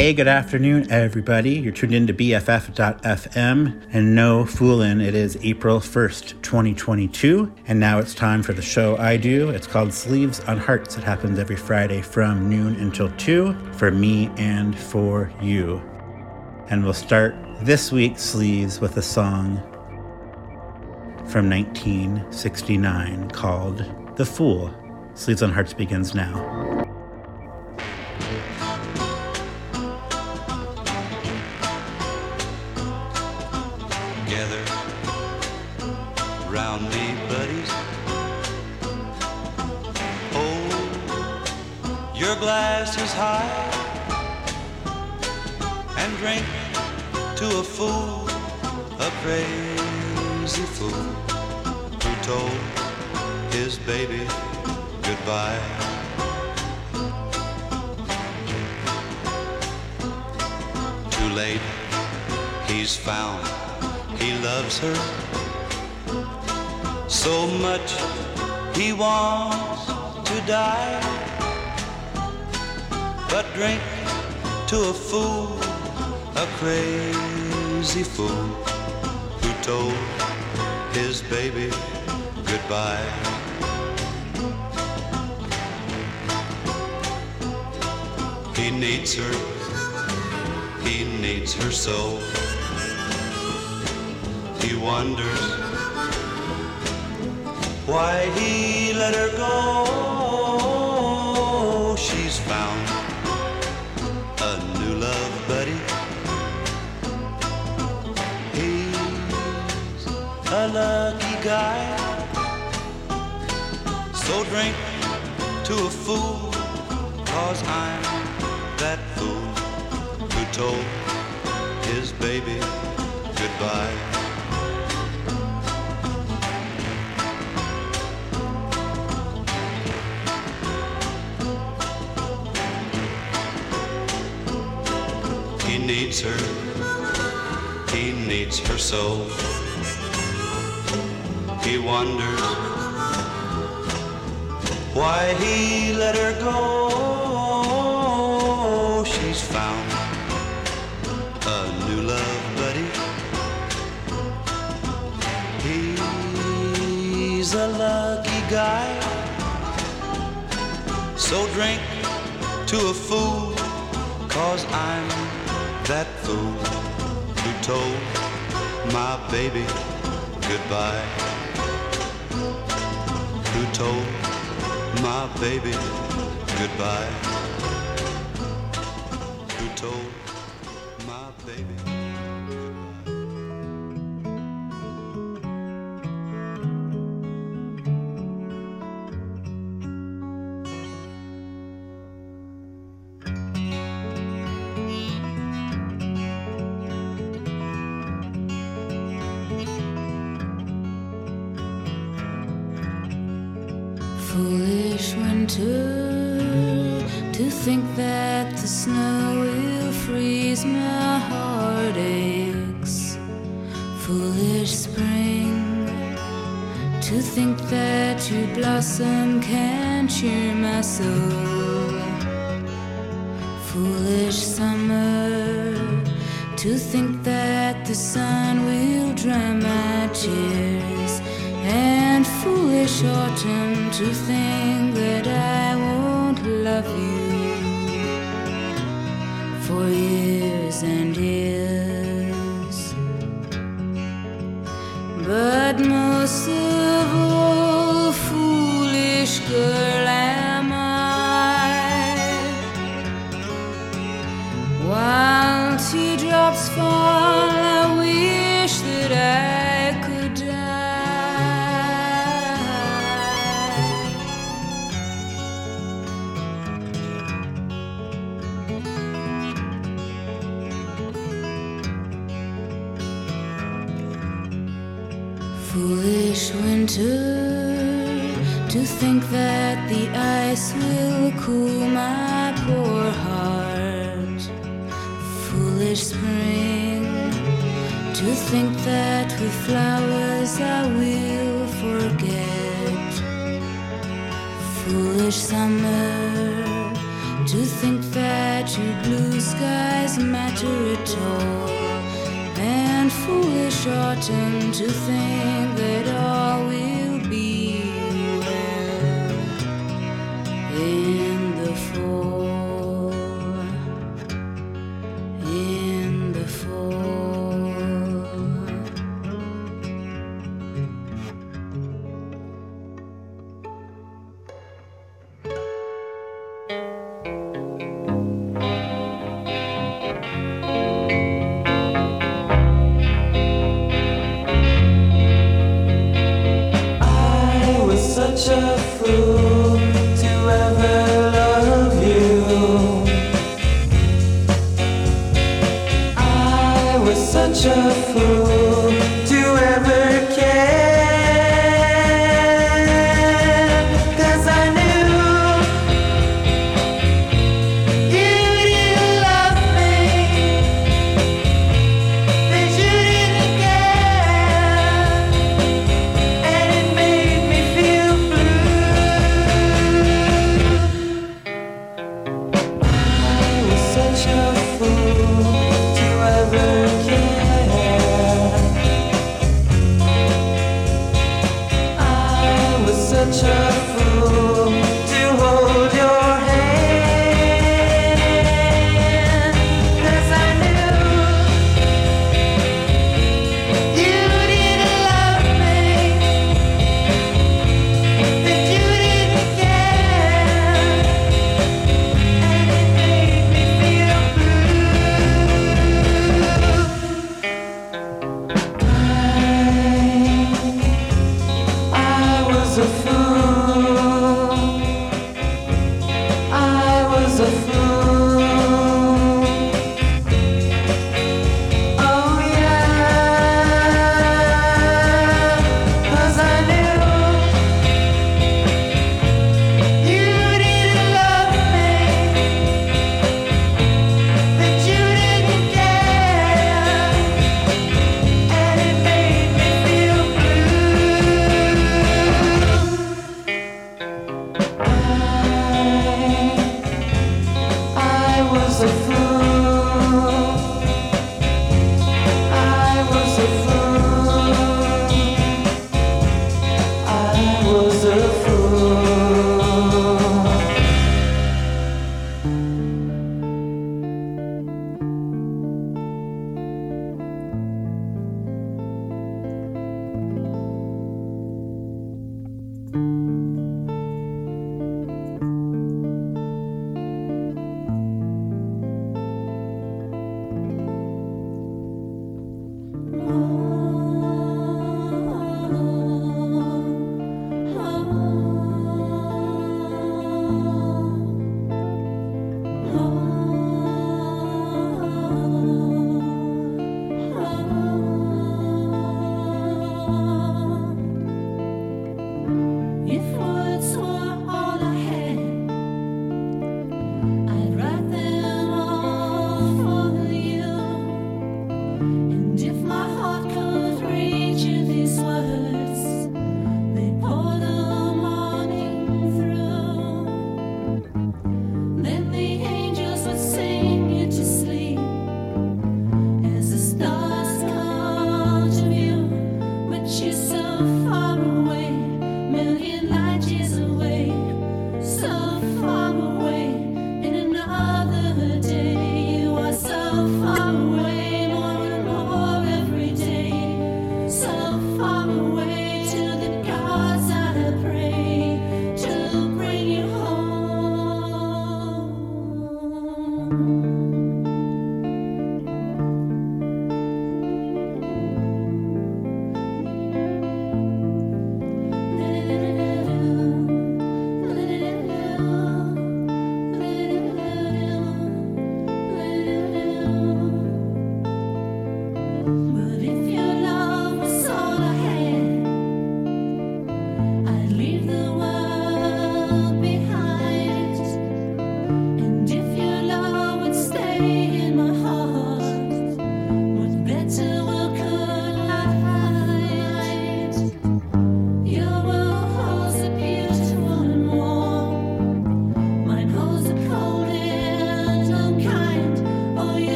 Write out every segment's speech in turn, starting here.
Hey, good afternoon, everybody. You're tuned in to BFF.FM, and no foolin', it is April 1st, 2022, and now it's time for the show I do. It's called Sleeves on Hearts. It happens every Friday from noon until 2 for me and for you. And we'll start this week's Sleeves with a song from 1969 called The Fool. Sleeves on Hearts begins now. Glasses high and drink to a fool, a crazy fool who told his baby goodbye. Too late, he's found he loves her so much he wants to die but drink to a fool, a crazy fool who told his baby goodbye. He needs her, he needs her so. He wonders why he let her go. A lucky guy. So drink to a fool, cause I'm that fool who told his baby goodbye. He needs her, he needs her soul he wonders why he let her go. She's found a new love buddy. He's a lucky guy. So drink to a fool, cause I'm that fool who told my baby goodbye told my baby goodbye. Blossom can cheer my soul. Foolish summer, to think that the sun will dry my tears. And foolish autumn, to think that I won't love you for years and years. But most girl am I? While teardrops fall, think that the ice will cool my poor heart. Foolish spring, to think that with flowers I will forget. Foolish summer, to think that your blue skies matter at all, and foolish autumn to think that all will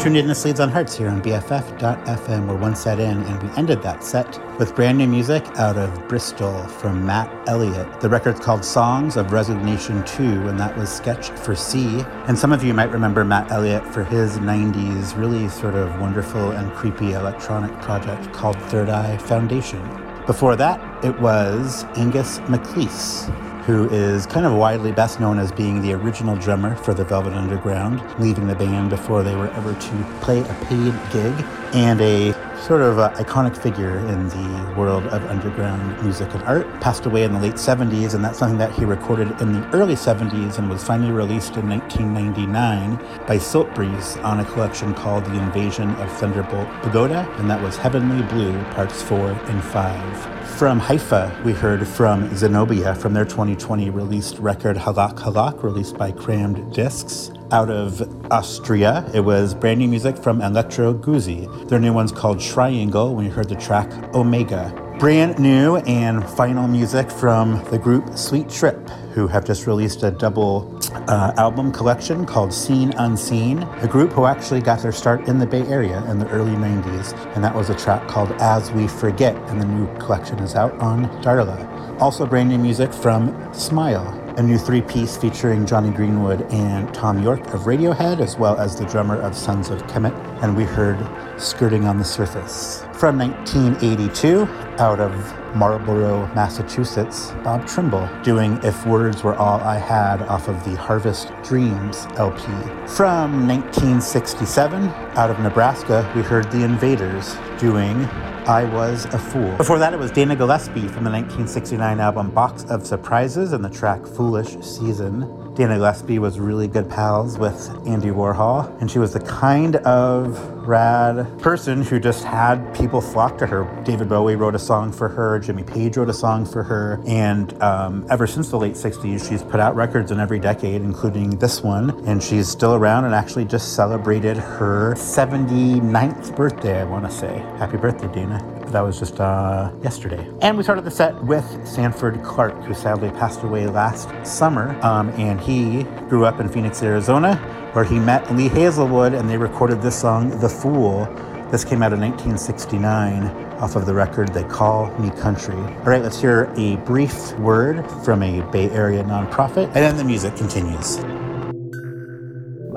tuned in to Sleeves on Hearts here on BFF.FM. We're one set in, and we ended that set with brand new music out of Bristol from Matt Elliott. The record's called Songs of Resignation Too, and that was Sketch for C. And some of you might remember Matt Elliott for his 90s really sort of wonderful and creepy electronic project called Third Eye Foundation. Before that, it was Angus MacLise who is kind of widely best known as being the original drummer for the Velvet Underground, leaving the band before they were ever to play a paid gig, and a sort of uh, iconic figure in the world of underground music and art. Passed away in the late 70s, and that's something that he recorded in the early 70s and was finally released in 1999 by Siltbreeze on a collection called The Invasion of Thunderbolt Pagoda, and that was Heavenly Blue Parts 4 and 5. From Haifa, we heard from Zenobia from their 2020 released record Halak Halak, released by Crammed Discs. Out of Austria, it was brand new music from Elektro Guzzi. Their new one's called Triangle, when you heard the track Omega. Brand new and final music from the group Sweet Trip, who have just released a double uh, album collection called Seen Unseen. A group who actually got their start in the Bay Area in the early 90s, and that was a track called As We Forget, and the new collection is out on Darla. Also, brand new music from Smile, a new three piece featuring Jonny Greenwood and Thom Yorke of Radiohead, as well as the drummer of Sons of Kemet, and we heard Skrting on the Surface. From 1982, out of Marlborough, Massachusetts, Bobb Trimble doing If Words Were All I Had off of the Harvest Dreams LP. From 1967, out of Nebraska, we heard The Invaders doing I Was a Fool. Before that, it was Dana Gillespie from the 1969 album Box of Surprises and the track Foolish Season. Dana Gillespie was really good pals with Andy Warhol, and she was the kind of rad person who just had people flock to her. David Bowie wrote a song for her, Jimmy Page wrote a song for her, and um, ever since the late 60s, she's put out records in every decade, including this one, and she's still around and actually just celebrated her 79th birthday, I want to say. Happy birthday, Dana. That was just uh, yesterday. And we started the set with Sanford Clark, who sadly passed away last summer. Um, and he grew up in Phoenix, Arizona, where he met Lee Hazlewood, and they recorded this song, The Fool. This came out in 1969 off of the record They Call Me Country. All right, let's hear a brief word from a Bay Area nonprofit, and then the music continues.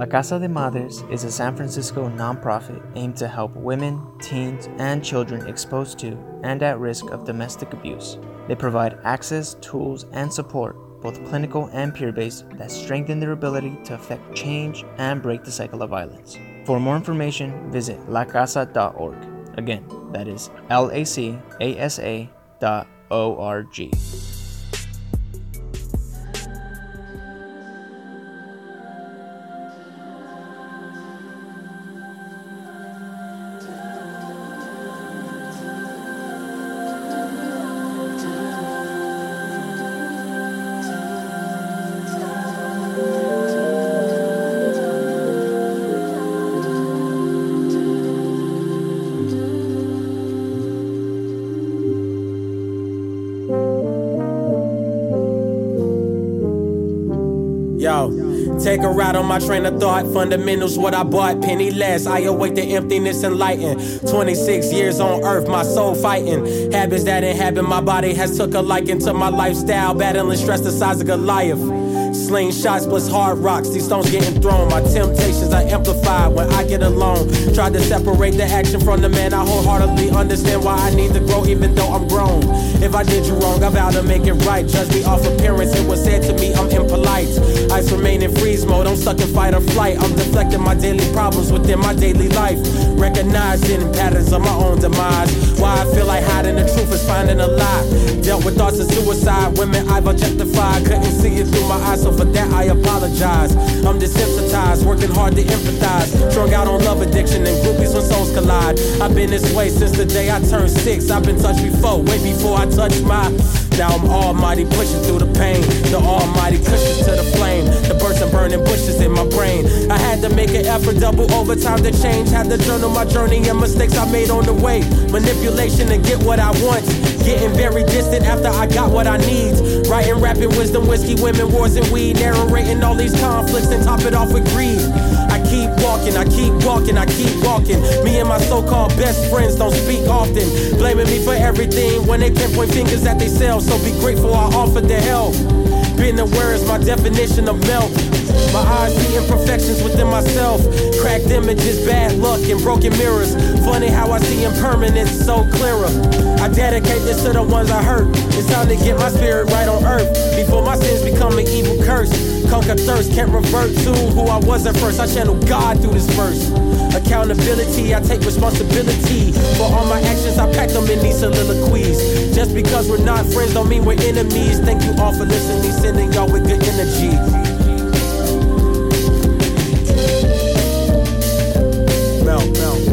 La Casa de Madres is a San Francisco nonprofit aimed to help women, teens, and children exposed to and at risk of domestic abuse. They provide access, tools, and support, both clinical and peer based, that strengthen their ability to affect change and break the cycle of violence. For more information, visit lacasa.org. Again, that is L A C A S A dot O R G. my train of thought. Fundamentals, what I bought, penny less. I await the emptiness and lighten. 26 years on earth, my soul fighting. Habits that inhabit my body has took a liking to my lifestyle. Battling stress the size of Goliath. Slingshots plus hard rocks, these stones getting thrown. My temptations are amplified when I get alone. Tried to separate the action from the man. I wholeheartedly understand why I need to grow, even though I'm grown. If I did you wrong, I vow to make it right. Judge me off appearance, it was said to me I'm impolite. Ice remain in freeze mode, I'm stuck in fight or flight. I'm deflecting my daily problems within my daily life. Recognizing patterns of my own demise. Why I feel like hiding the truth is finding a lie. Dealt with thoughts of suicide, women I've objectified. Couldn't see it through my eyes, so for that I apologize. I'm desensitized, working hard to empathize. Strung out on love addiction and groupies when souls collide. I've been this way since the day I turned six. I've been touched before, way before I touched my. Now I'm almighty pushing through the pain. The almighty cushions to the flame. The bursts and burning bushes in my brain. I had to make an effort, double overtime to change. Had to journal my journey and mistakes I made on the way. Manipulation to get what I want. Getting very distant after I got what I need. Writing, rapping, wisdom, whiskey, women, wars, and weed. Narrating all these conflicts and top it off with greed. I keep walking, I keep walking, I keep walking. Me and my so-called best friends don't speak often, blaming me for everything when they can't point fingers at themselves. So be grateful I offered their help. Being aware is my definition of melt. My eyes see imperfections within myself. Cracked images, bad luck, and broken mirrors. Funny how I see impermanence so clearer. I dedicate this to the ones I hurt. It's time to get my spirit right on earth before my sins become an evil curse. Conquer thirst, can't revert to who I was at first. I channel God through this verse. Accountability, I take responsibility for all my actions. I pack them in these soliloquies. Just because we're not friends don't mean we're enemies. Thank you all for listening, sending y'all with good energy. I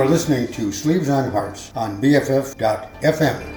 are listening to Sleeves on Hearts on BFF.FM.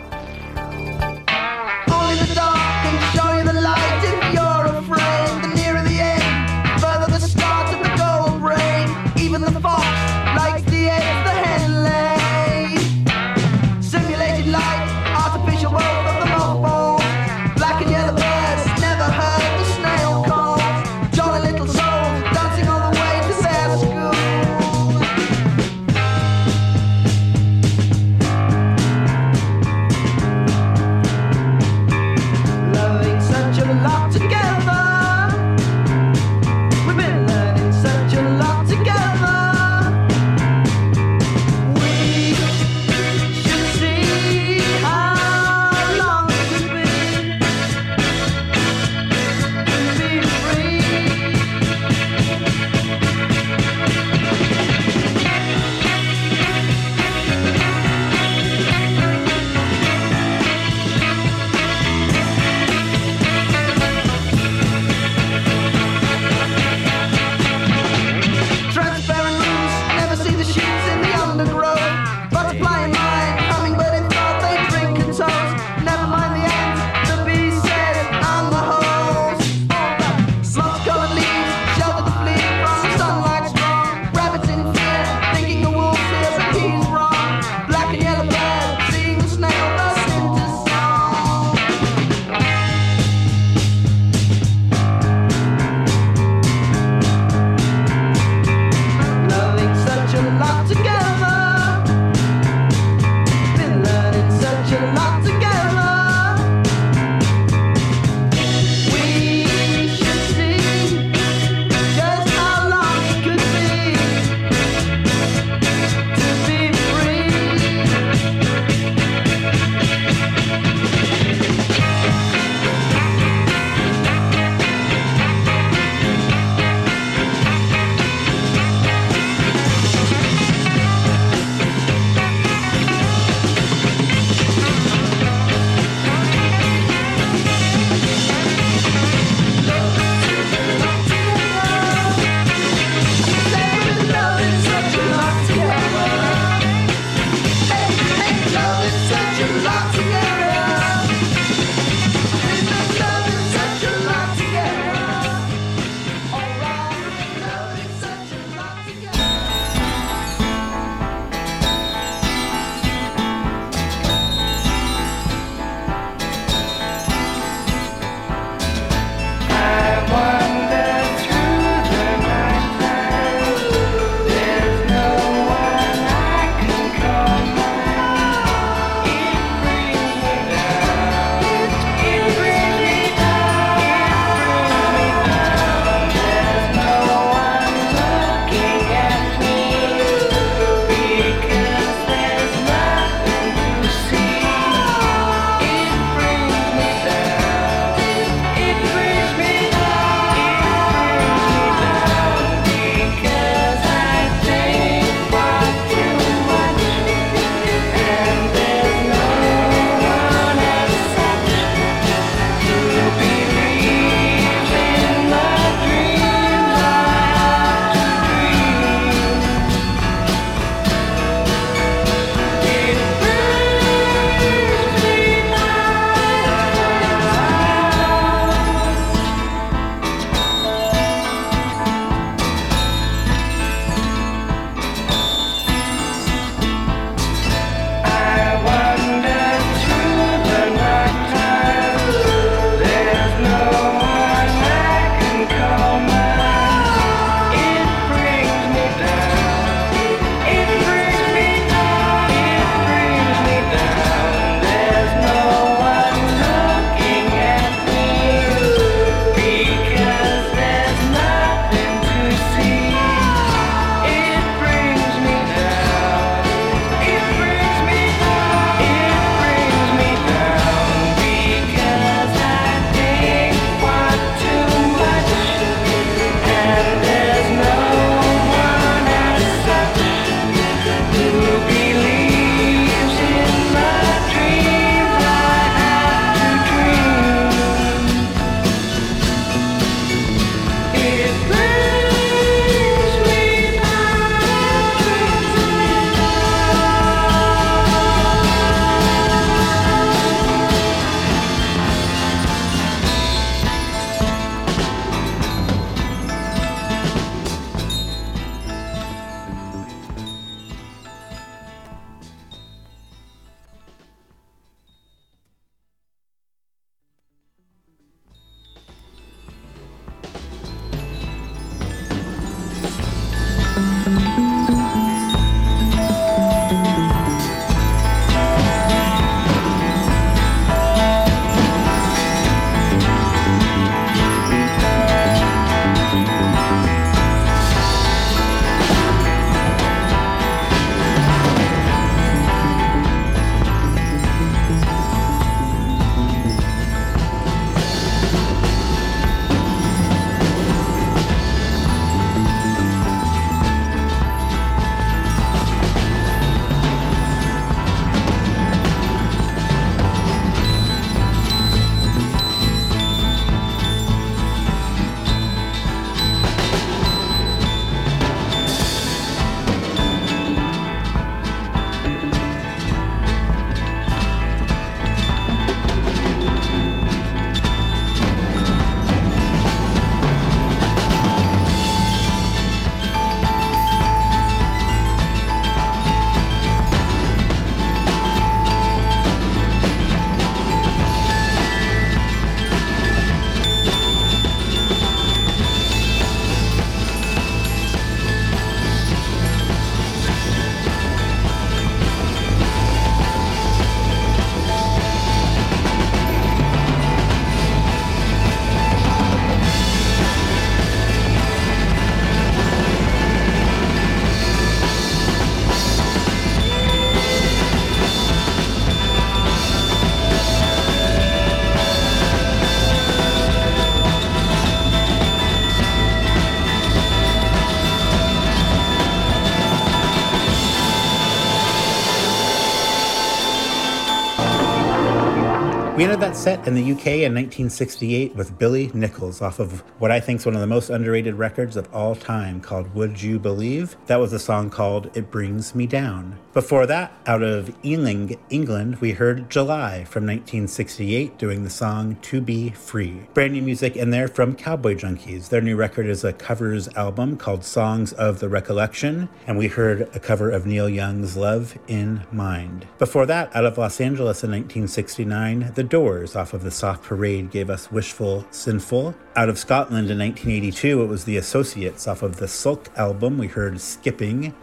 That set in the UK in 1968 with Billy Nicholls off of what I think is one of the most underrated records of all time called Would You Believe? That was a song called It Brings Me Down. Before that, out of Ealing, England, we heard July from 1968 doing the song To Be Free. Brand new music in there from Cowboy Junkies. Their new record is a covers album called Songs of the Recollection, and we heard a cover of Neil Young's Love in Mind. Before that, out of Los Angeles in 1969, The Doors off of the Soft Parade gave us Wishful Sinful. Out of Scotland in 1982, it was The Associates off of the Sulk album. We heard Skipping.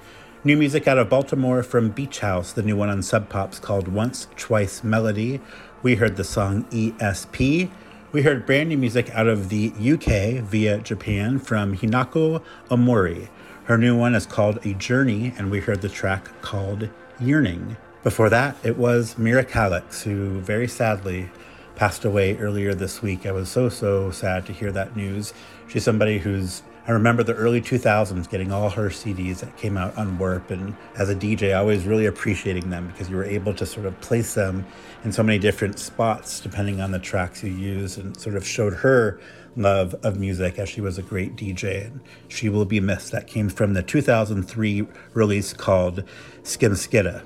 New music out of Baltimore from Beach House, the new one on Sub Pops called Once Twice Melody. We heard the song ESP. We heard brand new music out of the UK via Japan from Hinako Omori. Her new one is called A Journey, and we heard the track called Yearning. Before that, it was Mira Calix, who very sadly passed away earlier this week. I was so, so sad to hear that news. She's somebody who's I remember the early 2000s getting all her CDs that came out on Warp. And as a DJ, always really appreciating them because you were able to sort of place them in so many different spots depending on the tracks you use and sort of showed her love of music as she was a great DJ. And she will be missed. That came from the 2003 release called Skimskitta.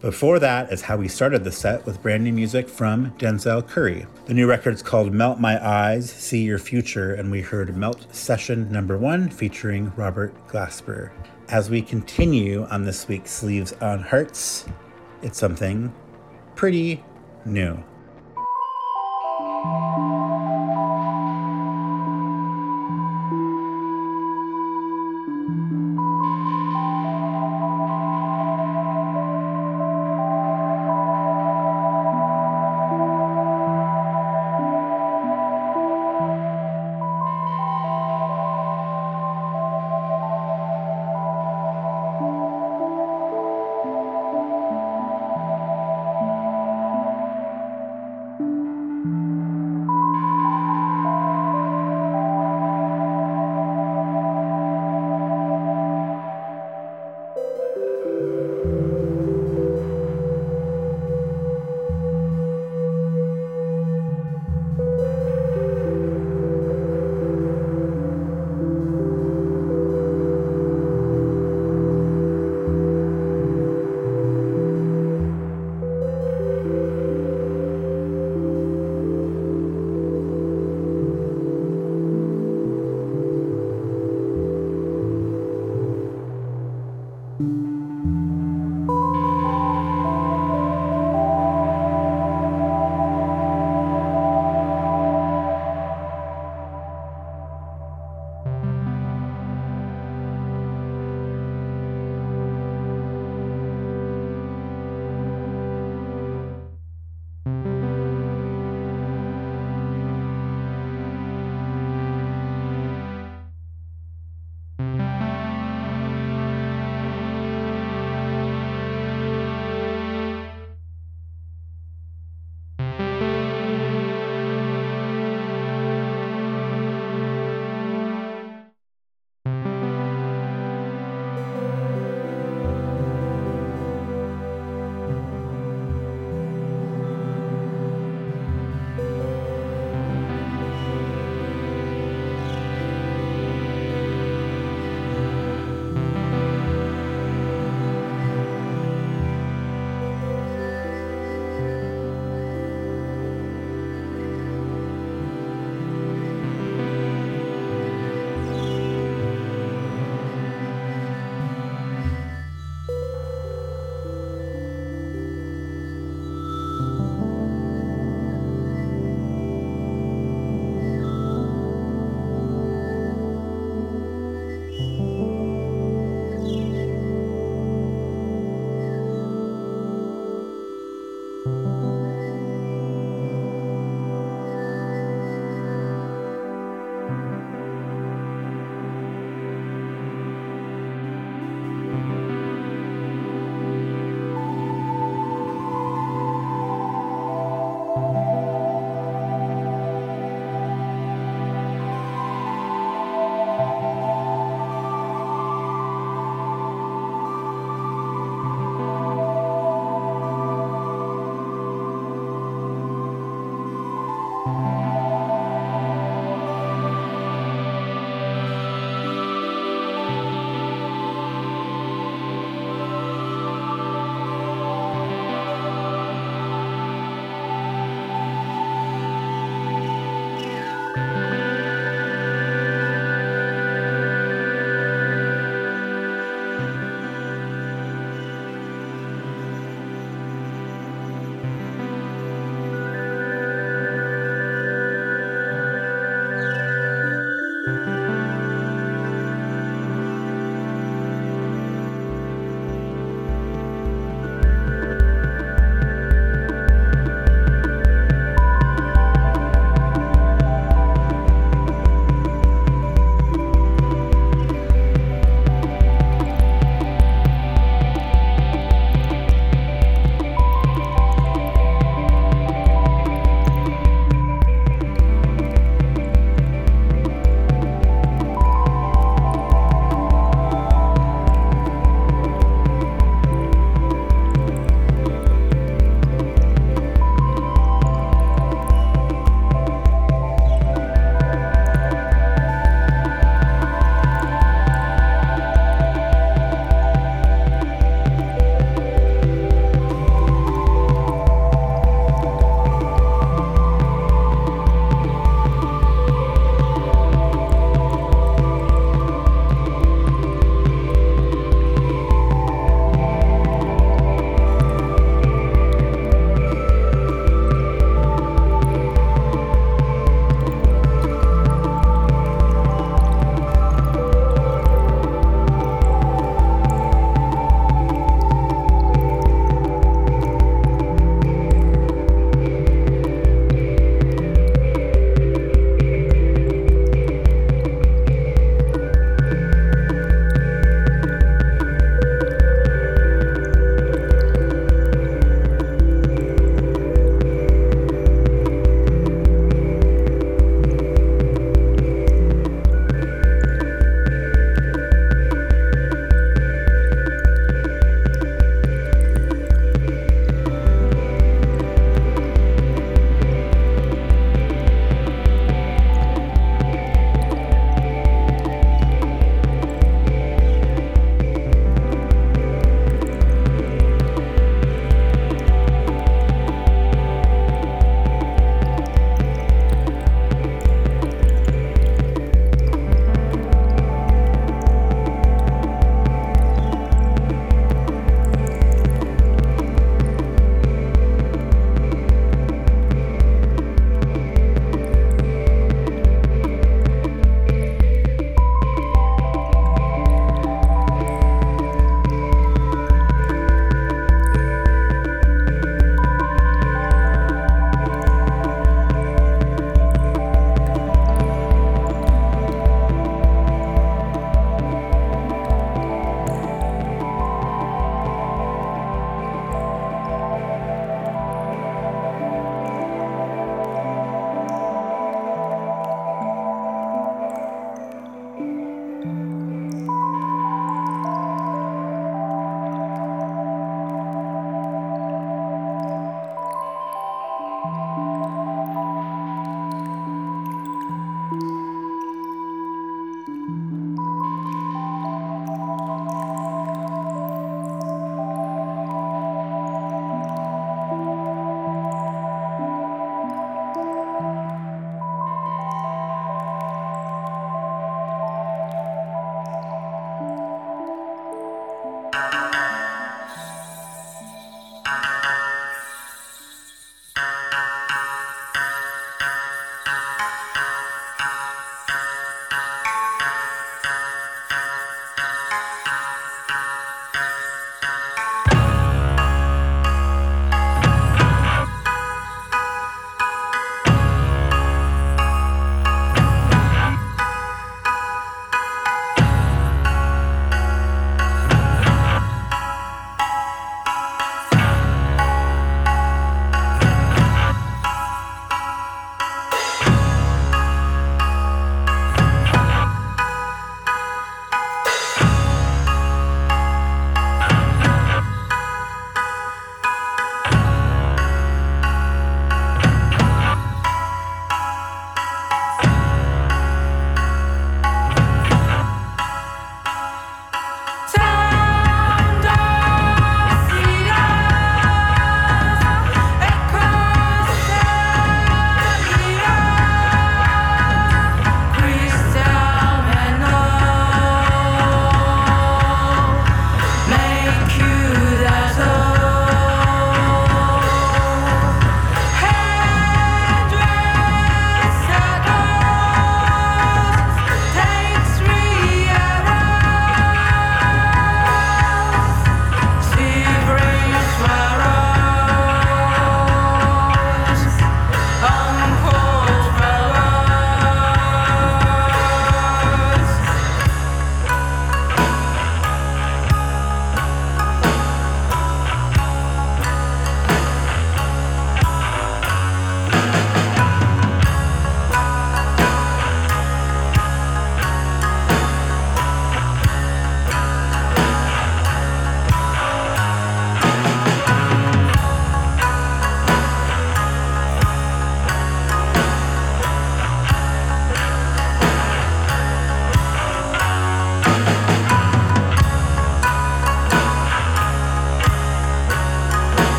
Before that is how we started the set with brand new music from Denzel Curry. The new record's called Melt My Eyez, See Your Future, and we heard Melt Session number one featuring Robert Glasper. As we continue on this week's Sleeves on Hearts, it's something pretty new.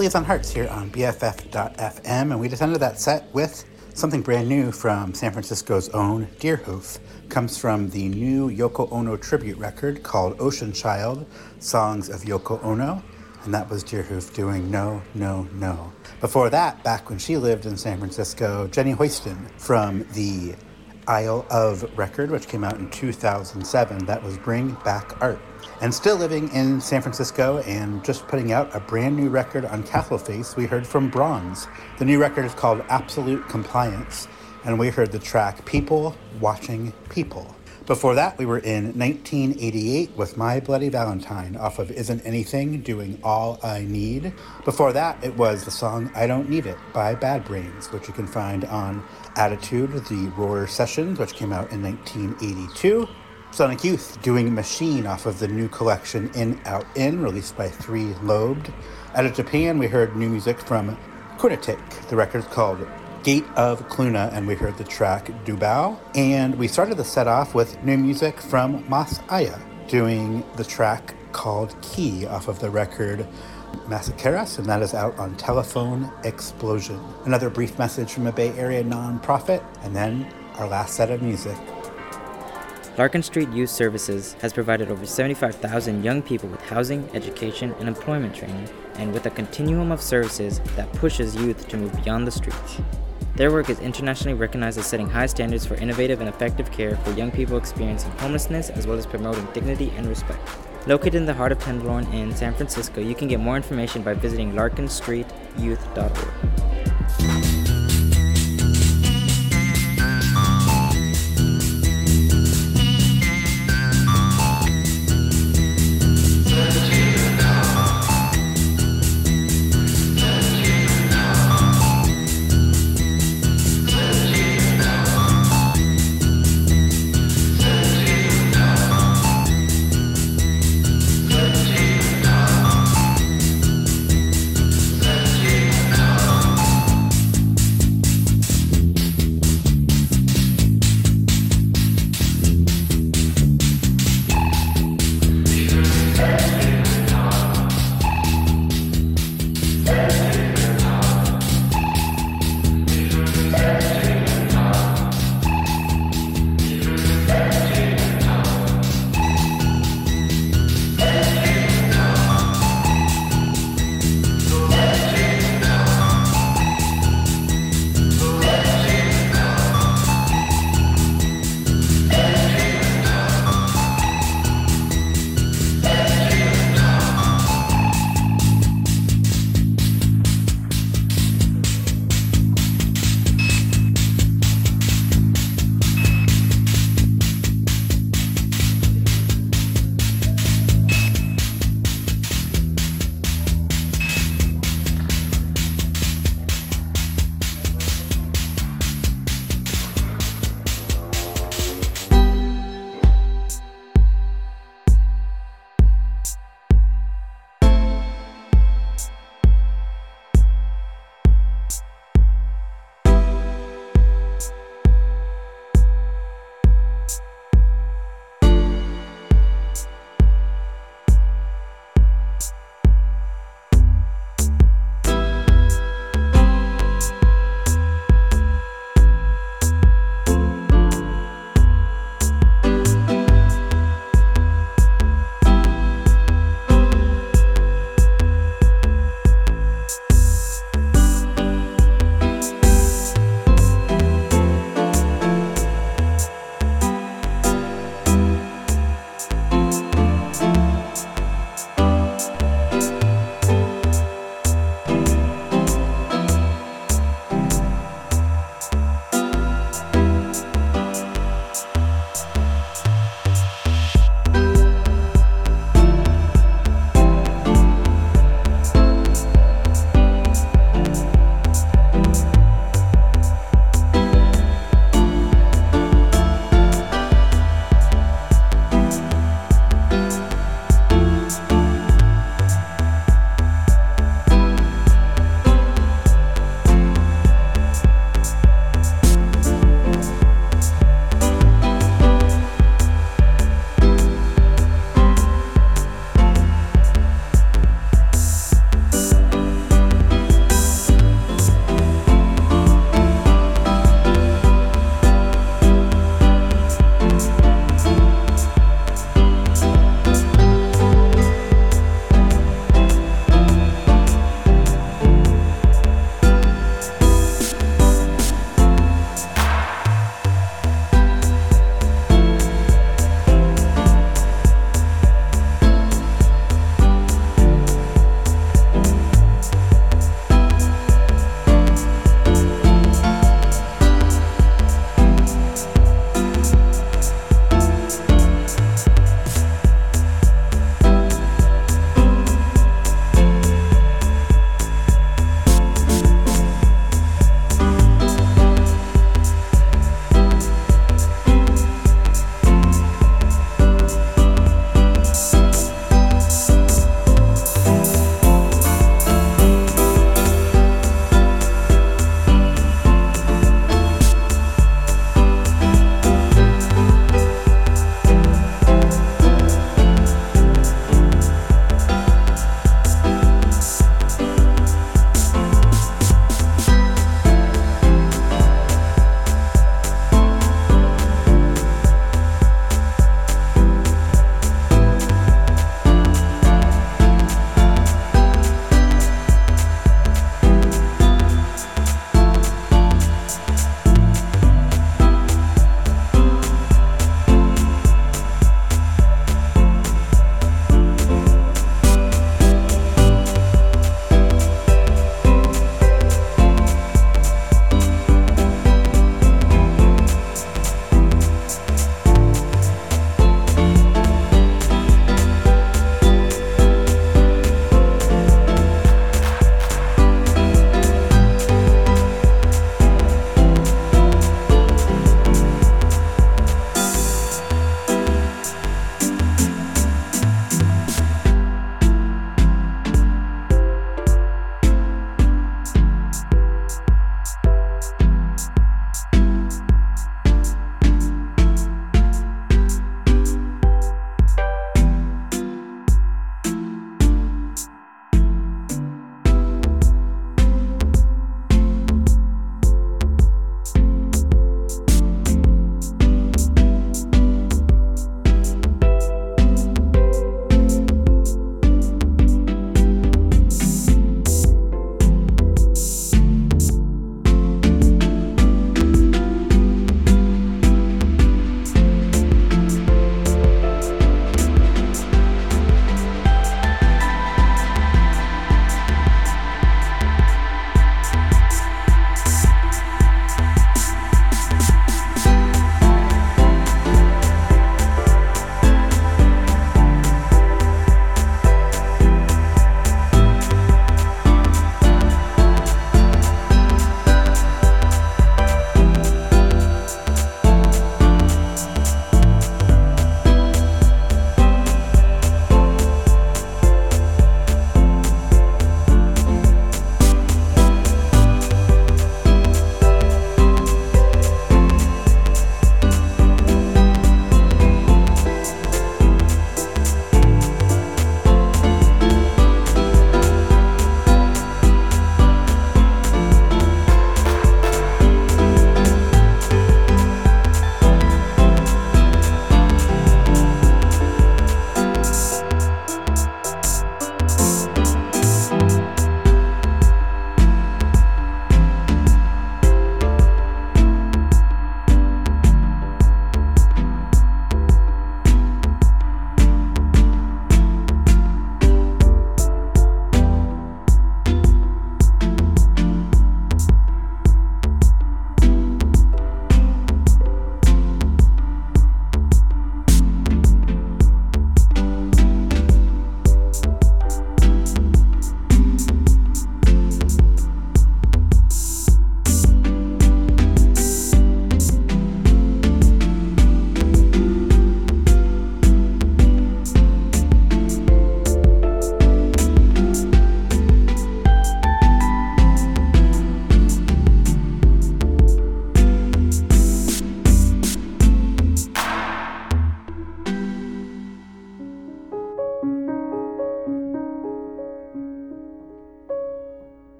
Sleeves on Hearts here on BFF.fm, and we just ended that set with something brand new from San Francisco's own Deerhoof. Comes from the new Yoko Ono tribute record called Ocean Child Songs of Yoko Ono, and that was Deerhoof doing No, No, No. Before that, back when she lived in San Francisco, Jenny Hoyston from the Isle of record, which came out in 2007, that was Bring Back Art. And still living in San Francisco and just putting out a brand new record on Face, we heard from Bronze. The new record is called Absolute Compliance, and we heard the track People Watching People. Before that, we were in 1988 with My Bloody Valentine off of Isn't Anything doing All I Need. Before that, it was the song I Don't Need It by Bad Brains, which you can find on Attitude, the ROIR Sessions, which came out in 1982. Sonic Youth doing Machine off of the new collection In Out In, released by Three Lobed. Out of Japan, we heard new music from Kuunatic. The record's called Gate of Klüna, and we heard the track Dubao. And we started the set off with new music from Mas Aya, doing the track called Key off of the record Massacreras, and that is out on Telephone Explosion. Another brief message from a Bay Area nonprofit, and then our last set of music. Larkin Street Youth Services has provided over 75,000 young people with housing, education, and employment training, and with a continuum of services that pushes youth to move beyond the streets. Their work is internationally recognized as setting high standards for innovative and effective care for young people experiencing homelessness as well as promoting dignity and respect. Located in the heart of Tenderloin in San Francisco, you can get more information by visiting larkinstreetyouth.org.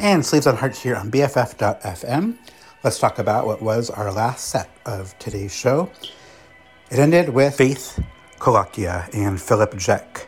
And Sleeves on Hearts here on BFF.fm. Let's talk about what was our last set of today's show. It ended with Faith Coloccia and Philip Jeck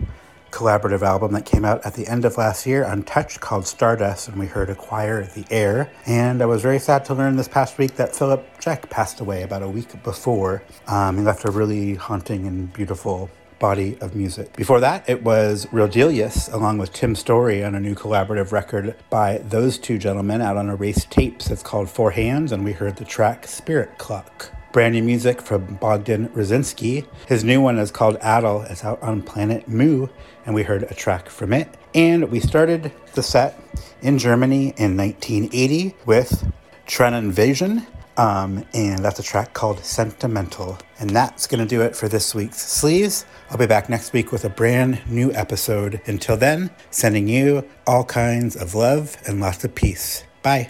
collaborative album that came out at the end of last year on Touch called Stardust, and we heard Acquire the Air. And I was very sad to learn this past week that Philip Jeck passed away about a week before. Um, he left a really haunting and beautiful body of music. Before that, it was Roedelius along with Tim Story on a new collaborative record by those two gentlemen out on Erased Tapes. It's called Four Hands, and we heard the track Spirit Clock. Brand new music from Bogdan Raczynski. His new one is called Addle. It's out on Planet Mu, and we heard a track from it. And we started the set in Germany in 1980 with Tren Invasion. Um, and that's a track called Sentimental. And that's going to do it for this week's Sleeves. I'll be back next week with a brand new episode. Until then, sending you all kinds of love and lots of peace. Bye.